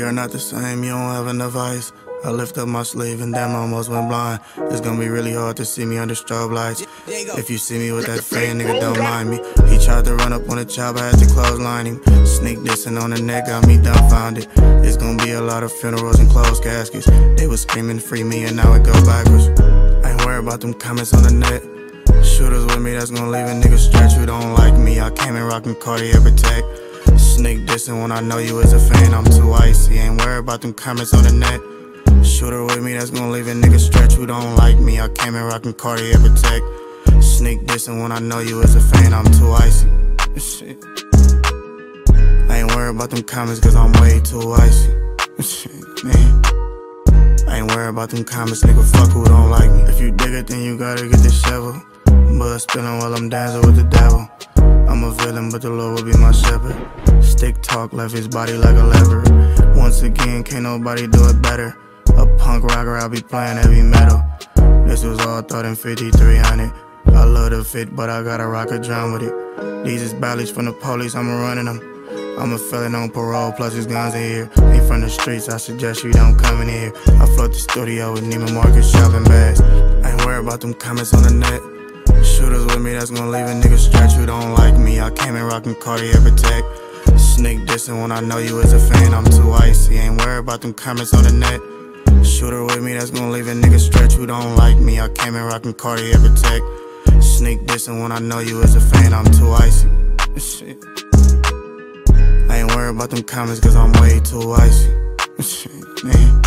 Are not the same, you don't have enough ice. I lift up my sleeve and damn, almost went blind. It's gonna be really hard to see me under strobe lights. If you see me with that fan, nigga, don't mind me. He tried to run up on the chopper, I had to clothesline him. Sneak dissing on the neck, got me dumbfounded. It's gonna be a lot of funerals and closed caskets. They was screaming, free me, and now it go backwards. I ain't worried about them comments on the net. Shooters with me, that's gonna leave a nigga stretch who don't like me. I came in rockin' Cartier Protect. Sneak dissing when I know you as a fan, I'm too icy. Ain't worried about them comments on the net. Shooter with me, that's gonna leave a nigga stretch who don't like me. I came in rockin' Cartier Protect. Sneak dissing when I know you as a fan, I'm too icy. Shit. I ain't worried about them comments cause I'm way too icy. Shit, man. I ain't worried about them comments, nigga. Fuck who don't like me. If you dig it, then you gotta get the shovel. Blood spilling while I'm dancing with the devil. I'm a villain, but the Lord will be my shepherd. Stick talk left his body like a lever. Once again, can't nobody do it better. A punk rocker, I'll be playing heavy metal. This was all thought in 5300. I love the fit, but I gotta rock a drum with it. These is ballots from the police, I'm running them. I'm a felon on parole, plus his guns in here. Ain't from the streets, I suggest you don't come in here. I float the studio with Neiman Marcus shopping bags. I ain't worried about them comments on the net. Shooters with me, that's gonna leave a nigga stretch who don't like me. I came in rockin' Cartier Protect. Sneak dissing when I know you as a fan, I'm too icy. Ain't worried about them comments on the net. Shooter with me, that's gonna leave a nigga stretch who don't like me. I came in rockin' Cartier Protect. Sneak dissing when I know you as a fan, I'm too icy. Shit. I ain't worried about them comments cause I'm way too icy. Shit, man.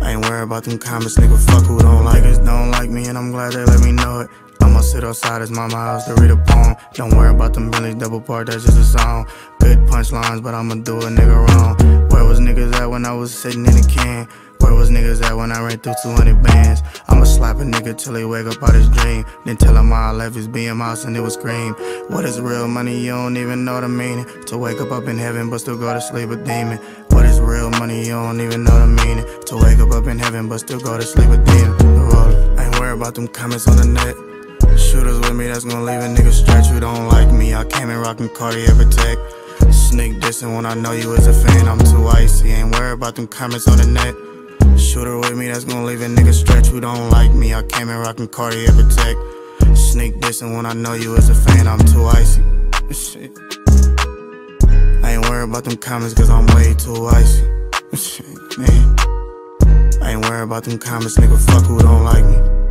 I ain't worried about them comments, nigga. Fuck who don't like us, don't like me, and I'm glad they let me know it. I'ma sit outside his mama house to read a poem. Don't worry about them Billy double part, that's just a song. Good punchlines, but I'ma do a nigga wrong. Where was niggas at when I was sitting in the can? Where was niggas at when I ran through 200 bands? I'ma slap a nigga till he wake up out his dream. Then tell him I left his BM house and it was scream. What is real money? You don't even know the meaning. To wake up up in heaven but still go to sleep a demon. What is real money? You don't even know the meaning. To wake up up in heaven but still go to sleep a demon. Ain't worried about them comments on the net. Shooters with me, that's gonna leave a nigga stretch who don't like me. I came in rockin' Cartier Protect. Sneak dissing when I know you as a fan, I'm too icy. Ain't worried about them comments on the net. Shooter with me, that's gonna leave a nigga stretch who don't like me. I came in rockin' Cartier Protect. Sneak dissing when I know you as a fan, I'm too icy. Shit. I ain't worried about them comments cause I'm way too icy. Shit, man. I ain't worried about them comments, nigga. Fuck who don't like me.